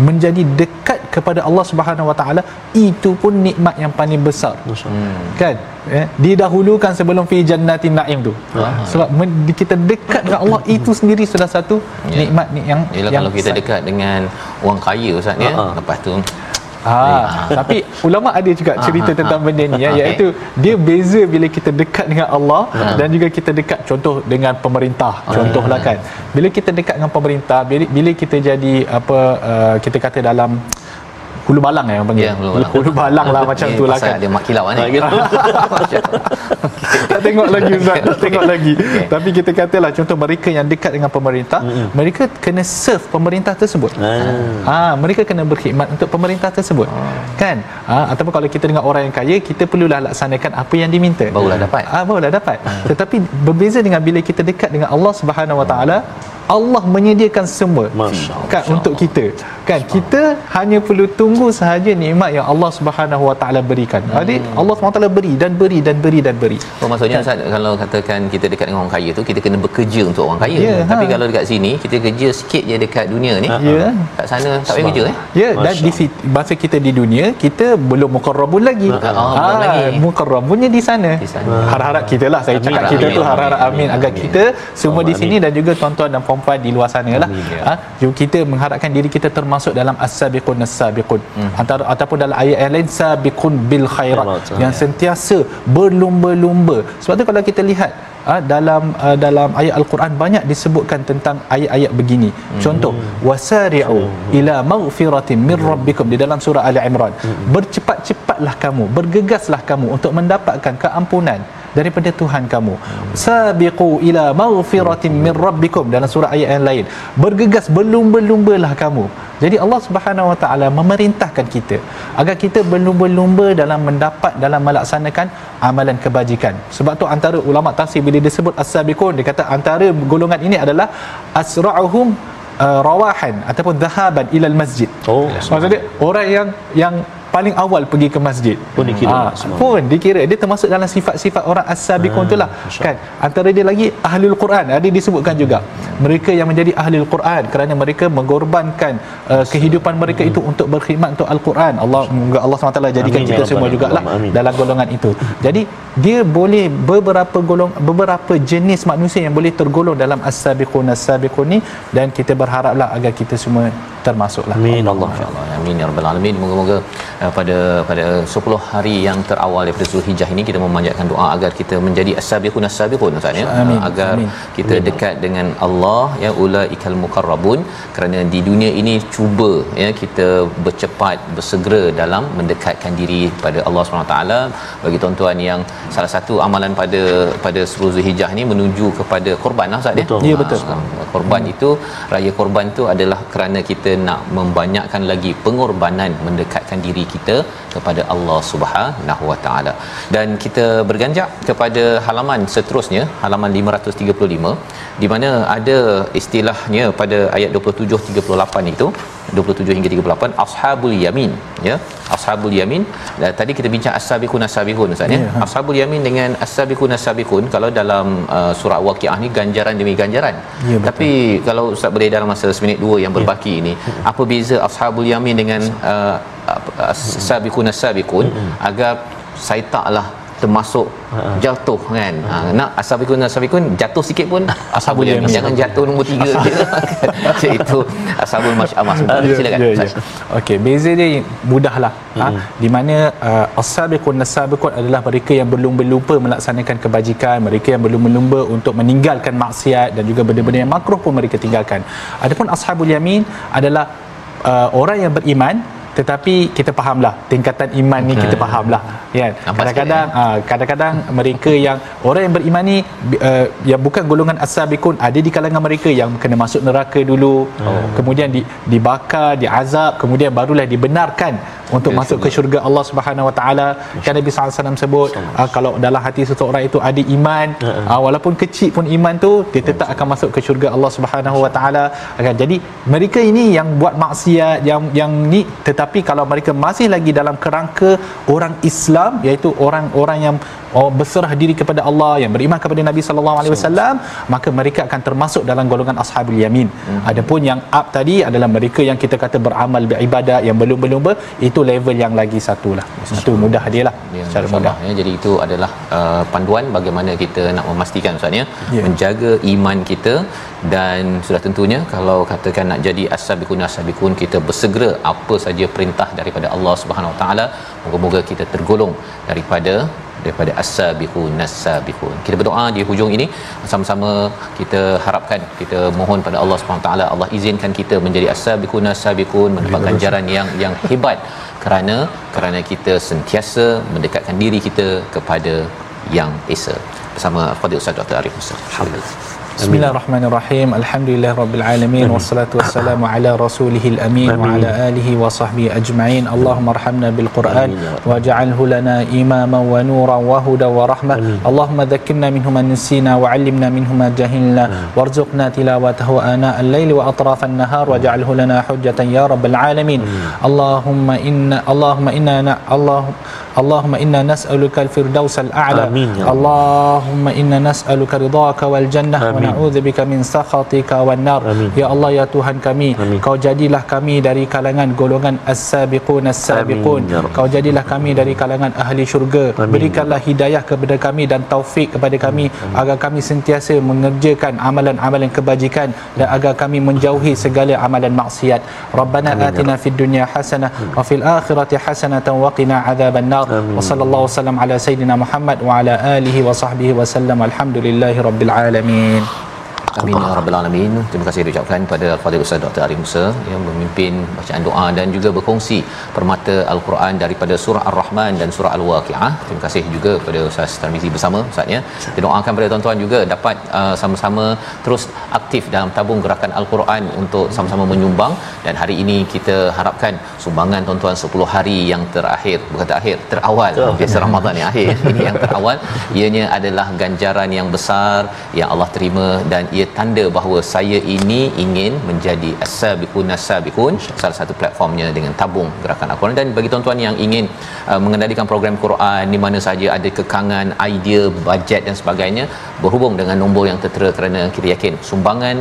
menjadi dekat kepada Allah Subhanahu Wa Taala itu pun nikmat yang paling besar. Hmm. Kan? Eh, didahulukan sebelum fi jannatin naim tu. Aha. Sebab men- kita dekat dengan Allah itu sendiri sudah satu ya. nikmat ni yang Yalah, yang kalau kita dekat dengan orang kaya ustaz ya. Lepas tu Ha, tapi ulama ada juga cerita tentang benda ni ya iaitu dia beza bila kita dekat dengan Allah dan juga kita dekat contoh dengan pemerintah contohlah kan bila kita dekat dengan pemerintah bila, bila kita jadi apa uh, kita kata dalam hulu balang ya orang panggil. Ya, hulu balang. hulu balang lah macam tu lah kan. Dia mak kilau ni. tak tengok lagi Ustaz, tak tengok lagi. Okay. Tapi kita katalah contoh mereka yang dekat dengan pemerintah, mm-hmm. mereka kena serve pemerintah tersebut. Ah. Ha, mereka kena berkhidmat untuk pemerintah tersebut. Oh. Kan? Ha, ataupun kalau kita dengan orang yang kaya, kita perlulah laksanakan apa yang diminta. Barulah dapat. Ah, ha, barulah dapat. Hmm. Tetapi berbeza dengan bila kita dekat dengan Allah Subhanahu Wa Taala, Allah menyediakan semua Masya kan Masya untuk kita kan kita hanya perlu tunggu sahaja nikmat yang Allah Subhanahu Wa Taala berikan. Hmm. Jadi Allah Subhanahu Wa Taala beri dan beri dan beri dan beri. Oh maksudnya kan? Ustaz kalau katakan kita dekat dengan orang kaya tu kita kena bekerja untuk orang kaya. Ya, Tapi ha. kalau dekat sini kita kerja sikit je dekat dunia ni. Ya. Kat sana tak payah kerja eh. Ya dan di masa kita di dunia kita belum mukarrabun lagi. Ah, belum lagi. mukarrabunnya di sana. Di sana. Harap-harap kita lah saya Amin, cakap amin, kita tu harap-harap amin, amin agar amin. kita semua di Amin. sini dan juga tuan-tuan dan puan-puan di luar sana lah. Ya. Ha, kita mengharapkan diri kita termasuk dalam as-sabiqun as-sabiqun. Antara ataupun dalam ayat yang lain sabiqun bil khairat Khairat, yang sentiasa berlumba-lumba. Sebab tu kalau kita lihat uh, dalam uh, dalam ayat al-Quran banyak disebutkan tentang ayat-ayat begini. Contoh wasari'u ila maghfiratin min rabbikum di dalam surah Ali Imran. Bercepat-cepatlah kamu, bergegaslah kamu untuk mendapatkan keampunan daripada Tuhan kamu. Sabiqu ila maghfiratin min rabbikum dalam surah ayat yang lain. Bergegas berlumba-lumbalah kamu. Jadi Allah Subhanahu Wa Taala memerintahkan kita agar kita berlumba-lumba dalam mendapat dalam melaksanakan amalan kebajikan. Sebab tu antara ulama tafsir bila disebut as-sabiqun dia kata antara golongan ini adalah asra'uhum uh, rawahan ataupun dhahaban ilal masjid. Oh. Maksudnya orang yang yang paling awal pergi ke masjid Pun dikira, Ah, subhanallah. pun dikira dia termasuk dalam sifat-sifat orang as-sabiqun Ah, itulah Masya kan antara dia lagi ahlul Quran ada disebutkan juga mereka yang menjadi ahlul Quran kerana mereka mengorbankan uh, kehidupan mereka itu untuk berkhidmat untuk al-Quran Allah moga Allah SWT jadikan Amin, kita ya semua Rabbal jugalah. Amin. dalam golongan itu jadi dia boleh beberapa golong beberapa jenis manusia yang boleh tergolong dalam as-sabiqun as-sabiqun ni dan kita berharaplah agar kita semua termasuklah Amin Allah. InsyaAllah. Amin ya rabbal alamin. Moga-moga uh, pada pada 10 hari yang terawal daripada Zulhijjah ini kita memanjatkan doa agar kita menjadi as-sabiqun as-sabiqun Ustaz ya. Amin. Agar Amin. kita dekat dengan Allah ya ulaikal muqarrabun kerana di dunia ini cuba ya kita bercepat bersegera dalam mendekatkan diri pada Allah SWT bagi tuan-tuan yang salah satu amalan pada pada 10 Zulhijjah ni menuju kepada korban lah Ustaz ya. Betul. Ya, betul. Ah, korban itu raya korban itu adalah kerana kita nak membanyakkan lagi pengorbanan mendekatkan diri kita kepada Allah Subhanahu Wa Taala. Dan kita berganjak kepada halaman seterusnya halaman 535 di mana ada istilahnya pada ayat 27 38 itu 27 hingga 38 ashabul yamin ya. Ashabul yamin. Dan tadi kita bincang as-sabiqun as-sabiqun ustaz ya. Ya, ha. ashabul yamin dengan as-sabiqun as-sabiqun kalau dalam uh, surah waqiah ni ganjaran demi ganjaran. Ya, betul. tapi kalau ustaz boleh dalam masa seminit dua yang berbaki ini apa beza ashabul yamin dengan uh, as-sabiqun as-sabiqun agar saya taklah termasuk jatuh kan? Ha, nak ashabikun ashabikun jatuh sikit pun ashabul yamin. jangan jatuh nombor tiga je. Itu ashabul masyamah Ya, silakan. ya. Ustaz. Okey, beza dia mudahlah. Ha, di mana uh, as-sabiqun as-sabiqun adalah mereka yang berlumba-lumba melaksanakan kebajikan, mereka yang berlumba-lumba untuk meninggalkan maksiat dan juga benda-benda yang makruh pun mereka tinggalkan. Adapun ashabul yamin adalah uh, orang yang beriman tetapi kita fahamlah tingkatan iman ni kita fahamlah kan Nampak kadang-kadang ah, kadang-kadang mereka yang orang yang beriman ni uh, yang bukan golongan as-sabiqun ada di kalangan mereka yang kena masuk neraka dulu oh. kemudian di, dibakar diazab kemudian barulah dibenarkan untuk Ya, masuk ke syurga Allah Subhanahu Wa Taala. Kan Nabi sallallahu alaihi wasallam sebut ah, kalau dalam hati seseorang itu ada iman ah, walaupun kecil pun iman tu dia tetap akan masuk ke syurga Allah Subhanahu Wa Taala. Akan jadi mereka ini yang buat maksiat yang yang ni tetapi kalau mereka masih lagi dalam kerangka orang Islam iaitu orang-orang yang oh, berserah diri kepada Allah yang beriman kepada Nabi sallallahu alaihi wasallam maka mereka akan termasuk dalam golongan ashabul yamin. Hmm. adapun yang up tadi adalah mereka yang kita kata beramal beribadat yang belum belum itu level yang lagi satu lah. Itu mudah dia lah Ya, secara mudah. ya. Jadi itu adalah uh, panduan bagaimana kita nak memastikan Ustaz ya, menjaga iman kita dan sudah tentunya kalau katakan nak jadi as-sabiqun as-sabiqun kita bersegera apa saja perintah daripada Allah Subhanahu Wa Taala moga-moga kita tergolong daripada daripada as-sabiqun as-sabiqun. Kita berdoa di hujung ini sama-sama kita harapkan kita mohon pada Allah Subhanahu Taala Allah izinkan kita menjadi as-sabiqun as-sabiqun mendapat ganjaran yang yang hebat kerana kerana kita sentiasa mendekatkan diri kita kepada yang esa bersama Fadil Ustaz Dr. Arif Musa. Alhamdulillah. Bismillahirrahmanirrahim. Alhamdulillah rabbil alamin wassalatu wassalamu ala rasulihil amin wa ala alihi wa sahbihi ajma'in. Allahumma arhamna bil Quran waj'alhu lana imaman wa nuran wa hudan wa rahmah. Allahumma dhakkirna minhu ma nasina wa 'allimna minhu ma jahilna warzuqna tilawatahu ana al-laili wa atraf an-nahar waj'alhu lana hujjatan ya rabbil alamin. Allahumma inna Allahumma inna na- Allahumma inna nas'aluka al-firdausal a'la Amin, ya Allahumma inna nas'aluka ridhaka wal jannah Amin. wa na'udzubika min sakhatika wan nar. Amin. ya Allah ya Tuhan kami Amin. kau jadilah kami dari kalangan golongan as-sabiqun as-sabiqun. Amin, ya kau jadilah kami dari kalangan ahli syurga. Amin, berikanlah hidayah kepada kami dan taufik kepada kami Amin. agar kami sentiasa mengerjakan amalan-amalan kebajikan dan agar kami menjauhi segala amalan maksiat. Rabbana amin, ya atina fid dunya hasanah hmm. wa fil akhirati hasanatan wa qina adzabannar. Wa sallallahu wasallam ala Sayyidina Muhammad Wa ala alihi wa sahbihi wa sallam. Alhamdulillahi rabbil alamin Amin ya rabbal alamin. Terima kasih diucapkan pada Fadil Ustaz Dr. Arif Musa yang memimpin bacaan doa dan juga berkongsi permata Al-Quran daripada surah Ar-Rahman dan surah Al-Waqiah. Terima kasih juga kepada Ustaz Tarmizi bersama Ustaz ya. Kita doakan pada tuan-tuan juga dapat uh, sama-sama terus aktif dalam tabung gerakan Al-Quran untuk sama-sama menyumbang dan hari ini kita harapkan sumbangan tuan-tuan 10 hari yang terakhir bukan terakhir terawal biasa Ramadan ni akhir ini yang terawal ianya adalah ganjaran yang besar yang Allah terima dan ia tanda bahawa saya ini ingin menjadi as-sabiqun as-sabiqun. Salah satu platformnya dengan tabung gerakan Al-Quran. Dan bagi tuan-tuan yang ingin uh, mengendalikan program Quran di mana saja ada kekangan idea bajet dan sebagainya berhubung dengan nombor yang tertera kerana kita yakin sumbangan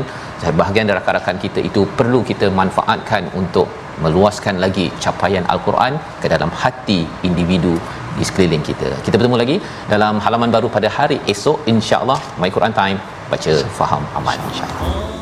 bahagian rakan-rakan kita itu perlu kita manfaatkan untuk meluaskan lagi capaian al-Quran ke dalam hati individu di sekeliling kita. Kita bertemu lagi dalam halaman baru pada hari esok insya-Allah My Quran Time baca faham aman insya-Allah.